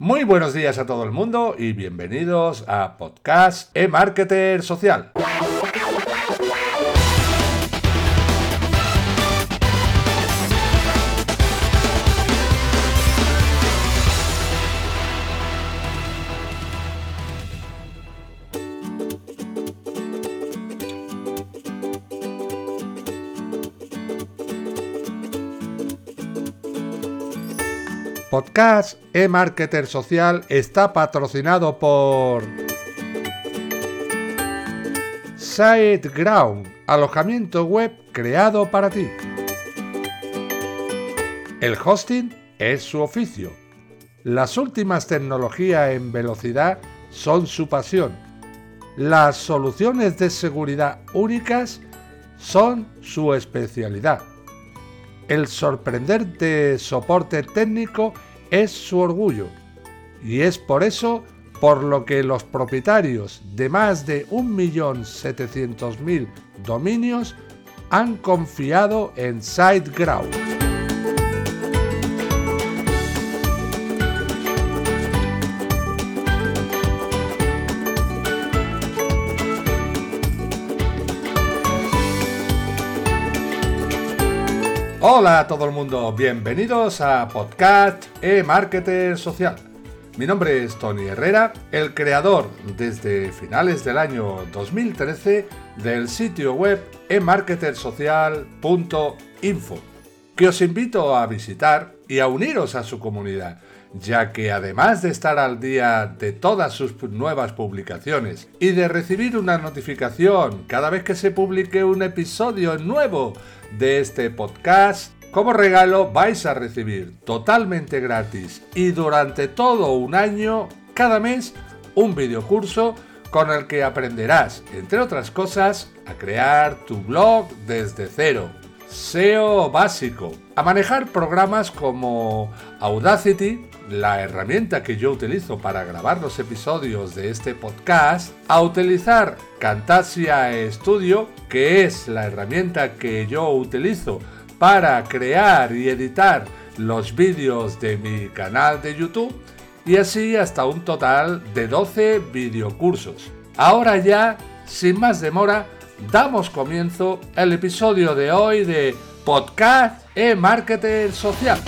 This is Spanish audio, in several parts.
Muy buenos días a todo el mundo y bienvenidos a Podcast e-Marketer Social. Podcast e-Marketer Social está patrocinado por SiteGround, alojamiento web creado para ti. El hosting es su oficio. Las últimas tecnologías en velocidad son su pasión. Las soluciones de seguridad únicas son su especialidad. El sorprendente soporte técnico es su orgullo y es por eso por lo que los propietarios de más de 1.700.000 dominios han confiado en SiteGround. Hola a todo el mundo, bienvenidos a Podcast e-Marketer Social. Mi nombre es Tony Herrera, el creador desde finales del año 2013 del sitio web emarketersocial.info, que os invito a visitar y a uniros a su comunidad ya que además de estar al día de todas sus nuevas publicaciones y de recibir una notificación cada vez que se publique un episodio nuevo de este podcast, como regalo vais a recibir totalmente gratis y durante todo un año, cada mes, un videocurso con el que aprenderás, entre otras cosas, a crear tu blog desde cero. SEO básico, a manejar programas como Audacity, la herramienta que yo utilizo para grabar los episodios de este podcast, a utilizar Camtasia Studio, que es la herramienta que yo utilizo para crear y editar los vídeos de mi canal de YouTube, y así hasta un total de 12 videocursos. Ahora ya, sin más demora, damos comienzo al episodio de hoy de Podcast e-Marketer Social.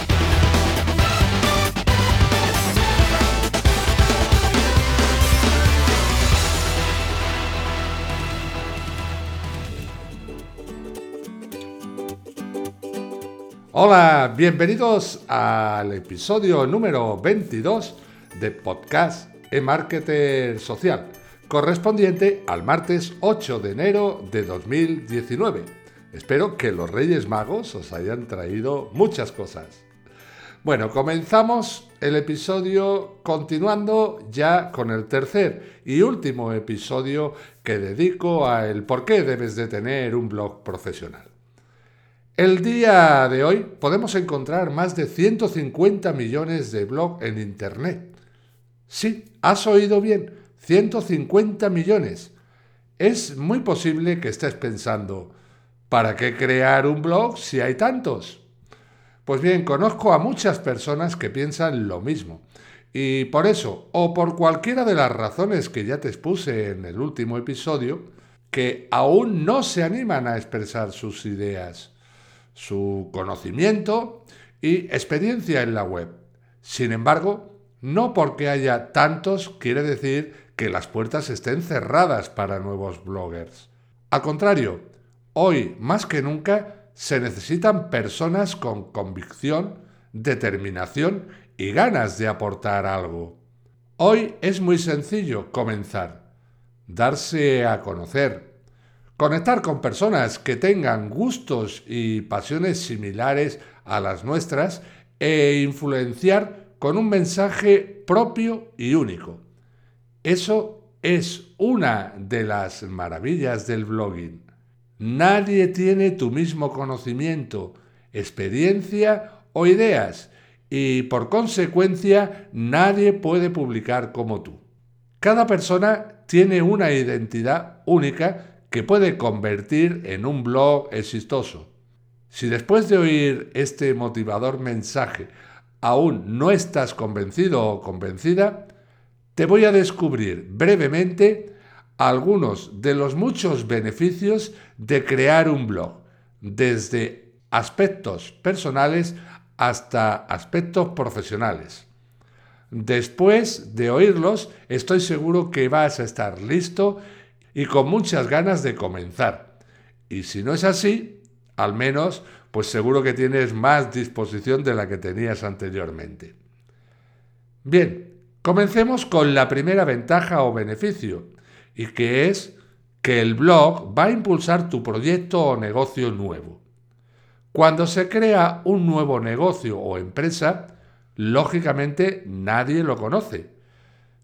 Hola, bienvenidos al episodio número 22 de Podcast e-Marketer Social, correspondiente al martes 8 de enero de 2019. Espero que los Reyes Magos os hayan traído muchas cosas. Bueno, comenzamos el episodio continuando ya con el tercer y último episodio que dedico a el por qué debes de tener un blog profesional. El día de hoy podemos encontrar más de 150 millones de blogs en Internet. Sí, has oído bien, 150 millones. Es muy posible que estés pensando, ¿para qué crear un blog si hay tantos? Pues bien, conozco a muchas personas que piensan lo mismo. Y por eso, o por cualquiera de las razones que ya te expuse en el último episodio, que aún no se animan a expresar sus ideas su conocimiento y experiencia en la web. Sin embargo, no porque haya tantos quiere decir que las puertas estén cerradas para nuevos bloggers. Al contrario, hoy más que nunca se necesitan personas con convicción, determinación y ganas de aportar algo. Hoy es muy sencillo comenzar, darse a conocer, Conectar con personas que tengan gustos y pasiones similares a las nuestras e influenciar con un mensaje propio y único. Eso es una de las maravillas del blogging. Nadie tiene tu mismo conocimiento, experiencia o ideas y por consecuencia nadie puede publicar como tú. Cada persona tiene una identidad única que puede convertir en un blog exitoso. Si después de oír este motivador mensaje aún no estás convencido o convencida, te voy a descubrir brevemente algunos de los muchos beneficios de crear un blog, desde aspectos personales hasta aspectos profesionales. Después de oírlos, estoy seguro que vas a estar listo y con muchas ganas de comenzar. Y si no es así, al menos, pues seguro que tienes más disposición de la que tenías anteriormente. Bien, comencemos con la primera ventaja o beneficio, y que es que el blog va a impulsar tu proyecto o negocio nuevo. Cuando se crea un nuevo negocio o empresa, lógicamente nadie lo conoce.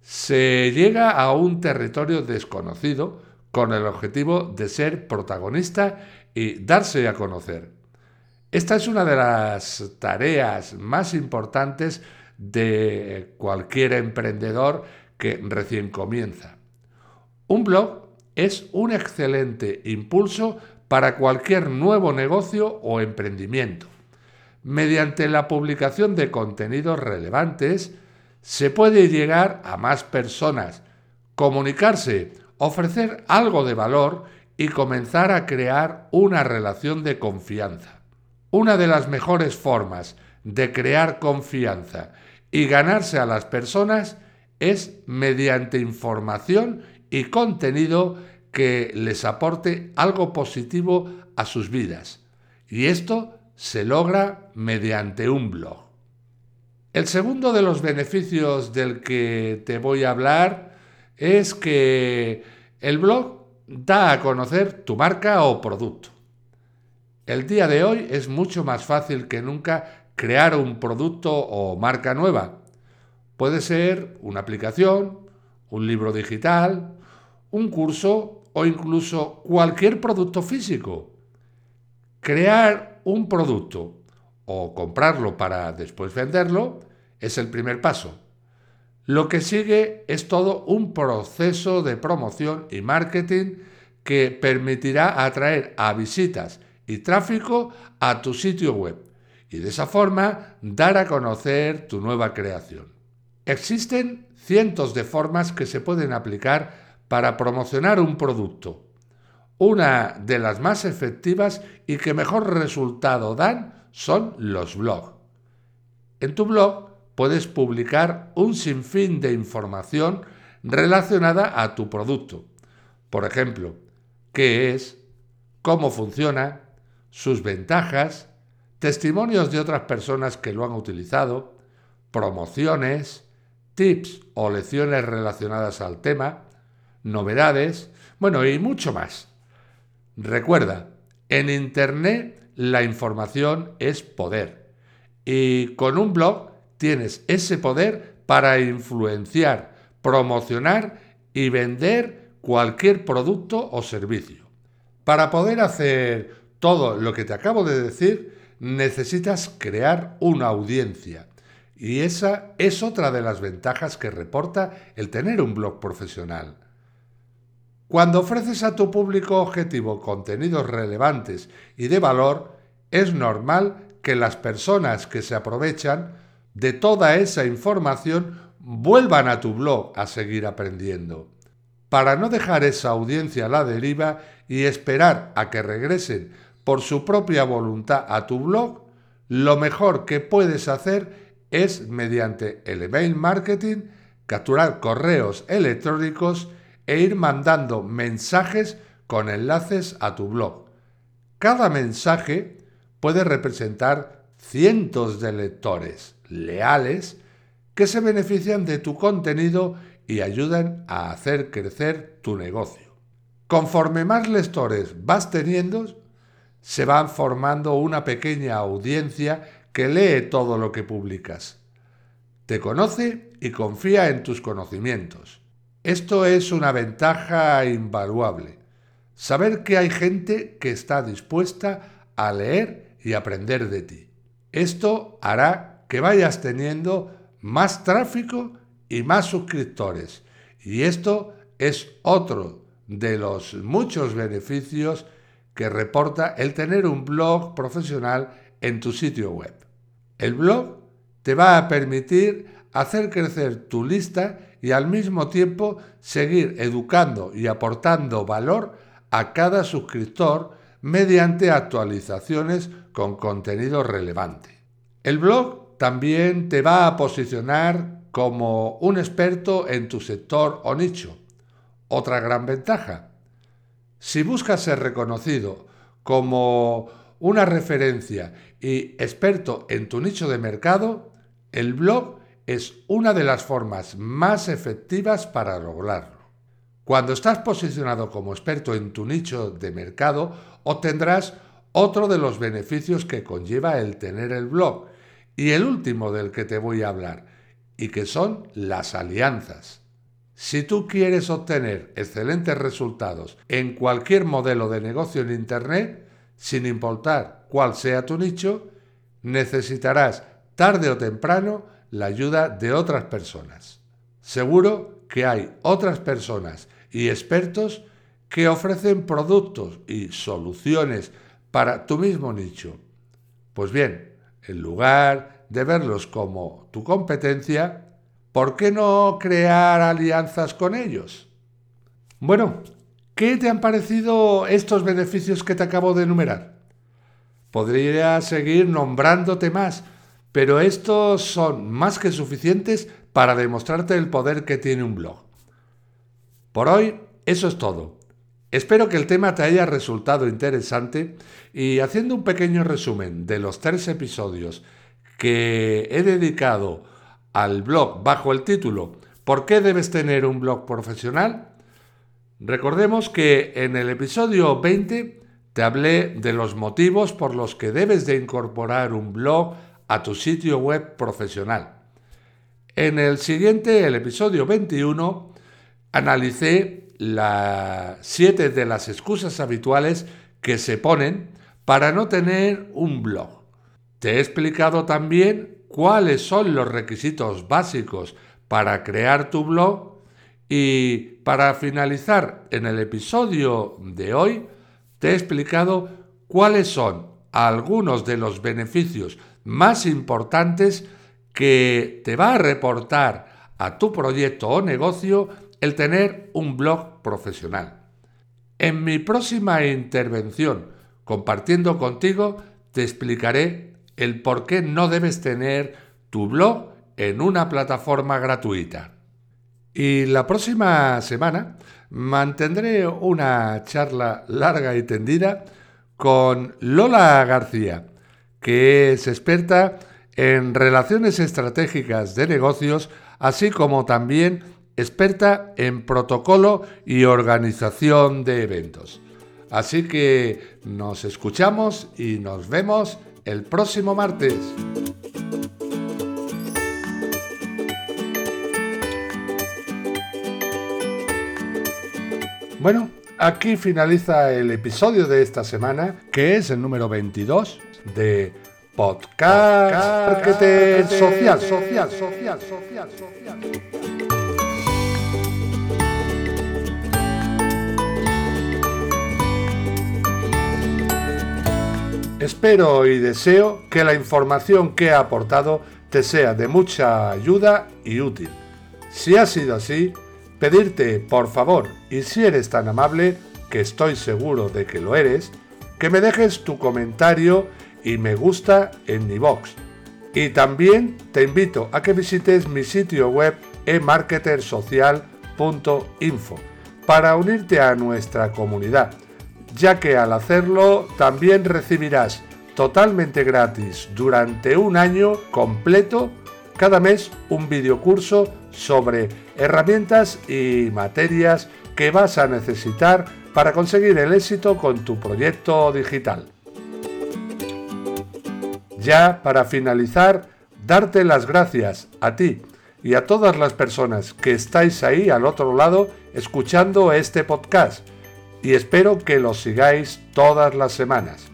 Se llega a un territorio desconocido con el objetivo de ser protagonista y darse a conocer. Esta es una de las tareas más importantes de cualquier emprendedor que recién comienza. Un blog es un excelente impulso para cualquier nuevo negocio o emprendimiento. Mediante la publicación de contenidos relevantes, se puede llegar a más personas, comunicarse, ofrecer algo de valor y comenzar a crear una relación de confianza. Una de las mejores formas de crear confianza y ganarse a las personas es mediante información y contenido que les aporte algo positivo a sus vidas. Y esto se logra mediante un blog. El segundo de los beneficios del que te voy a hablar es que el blog da a conocer tu marca o producto. El día de hoy es mucho más fácil que nunca crear un producto o marca nueva. Puede ser una aplicación, un libro digital, un curso o incluso cualquier producto físico. Crear un producto o comprarlo para después venderlo es el primer paso. Lo que sigue es todo un proceso de promoción y marketing que permitirá atraer a visitas y tráfico a tu sitio web y de esa forma dar a conocer tu nueva creación. Existen cientos de formas que se pueden aplicar para promocionar un producto. Una de las más efectivas y que mejor resultado dan son los blogs. En tu blog puedes publicar un sinfín de información relacionada a tu producto. Por ejemplo, qué es, cómo funciona, sus ventajas, testimonios de otras personas que lo han utilizado, promociones, tips o lecciones relacionadas al tema, novedades, bueno, y mucho más. Recuerda, en Internet la información es poder y con un blog tienes ese poder para influenciar, promocionar y vender cualquier producto o servicio. Para poder hacer todo lo que te acabo de decir, necesitas crear una audiencia. Y esa es otra de las ventajas que reporta el tener un blog profesional. Cuando ofreces a tu público objetivo contenidos relevantes y de valor, es normal que las personas que se aprovechan de toda esa información vuelvan a tu blog a seguir aprendiendo. Para no dejar esa audiencia a la deriva y esperar a que regresen por su propia voluntad a tu blog, lo mejor que puedes hacer es mediante el email marketing capturar correos electrónicos e ir mandando mensajes con enlaces a tu blog. Cada mensaje puede representar cientos de lectores leales que se benefician de tu contenido y ayudan a hacer crecer tu negocio. Conforme más lectores vas teniendo, se van formando una pequeña audiencia que lee todo lo que publicas. Te conoce y confía en tus conocimientos. Esto es una ventaja invaluable. Saber que hay gente que está dispuesta a leer y aprender de ti. Esto hará que vayas teniendo más tráfico y más suscriptores. Y esto es otro de los muchos beneficios que reporta el tener un blog profesional en tu sitio web. El blog te va a permitir hacer crecer tu lista y al mismo tiempo seguir educando y aportando valor a cada suscriptor mediante actualizaciones con contenido relevante. El blog también te va a posicionar como un experto en tu sector o nicho. Otra gran ventaja. Si buscas ser reconocido como una referencia y experto en tu nicho de mercado, el blog es una de las formas más efectivas para lograrlo. Cuando estás posicionado como experto en tu nicho de mercado, obtendrás otro de los beneficios que conlleva el tener el blog y el último del que te voy a hablar, y que son las alianzas. Si tú quieres obtener excelentes resultados en cualquier modelo de negocio en Internet, sin importar cuál sea tu nicho, necesitarás tarde o temprano la ayuda de otras personas. Seguro que hay otras personas y expertos que ofrecen productos y soluciones para tu mismo nicho. Pues bien, en lugar de verlos como tu competencia, ¿por qué no crear alianzas con ellos? Bueno, ¿qué te han parecido estos beneficios que te acabo de enumerar? Podría seguir nombrándote más, pero estos son más que suficientes para demostrarte el poder que tiene un blog. Por hoy, eso es todo. Espero que el tema te haya resultado interesante y haciendo un pequeño resumen de los tres episodios que he dedicado al blog bajo el título ¿Por qué debes tener un blog profesional? Recordemos que en el episodio 20 te hablé de los motivos por los que debes de incorporar un blog a tu sitio web profesional. En el siguiente, el episodio 21, analicé las siete de las excusas habituales que se ponen para no tener un blog. Te he explicado también cuáles son los requisitos básicos para crear tu blog y para finalizar en el episodio de hoy te he explicado cuáles son algunos de los beneficios más importantes que te va a reportar a tu proyecto o negocio el tener un blog profesional. En mi próxima intervención, compartiendo contigo, te explicaré el por qué no debes tener tu blog en una plataforma gratuita. Y la próxima semana mantendré una charla larga y tendida con Lola García, que es experta en relaciones estratégicas de negocios, así como también experta en protocolo y organización de eventos. Así que nos escuchamos y nos vemos el próximo martes. Bueno, aquí finaliza el episodio de esta semana, que es el número 22 de Podcast, social, social, social, social, social. Espero y deseo que la información que he aportado te sea de mucha ayuda y útil. Si ha sido así, pedirte, por favor, y si eres tan amable, que estoy seguro de que lo eres, que me dejes tu comentario y me gusta en mi box. Y también te invito a que visites mi sitio web emarketersocial.info para unirte a nuestra comunidad, ya que al hacerlo también recibirás totalmente gratis durante un año completo cada mes un videocurso sobre herramientas y materias que vas a necesitar para conseguir el éxito con tu proyecto digital. Ya para finalizar, darte las gracias a ti y a todas las personas que estáis ahí al otro lado escuchando este podcast y espero que lo sigáis todas las semanas.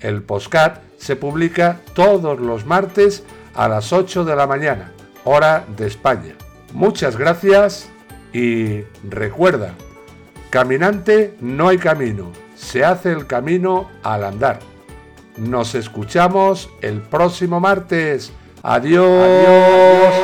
El podcast se publica todos los martes a las 8 de la mañana, hora de España. Muchas gracias y recuerda, caminante no hay camino, se hace el camino al andar. Nos escuchamos el próximo martes. Adiós.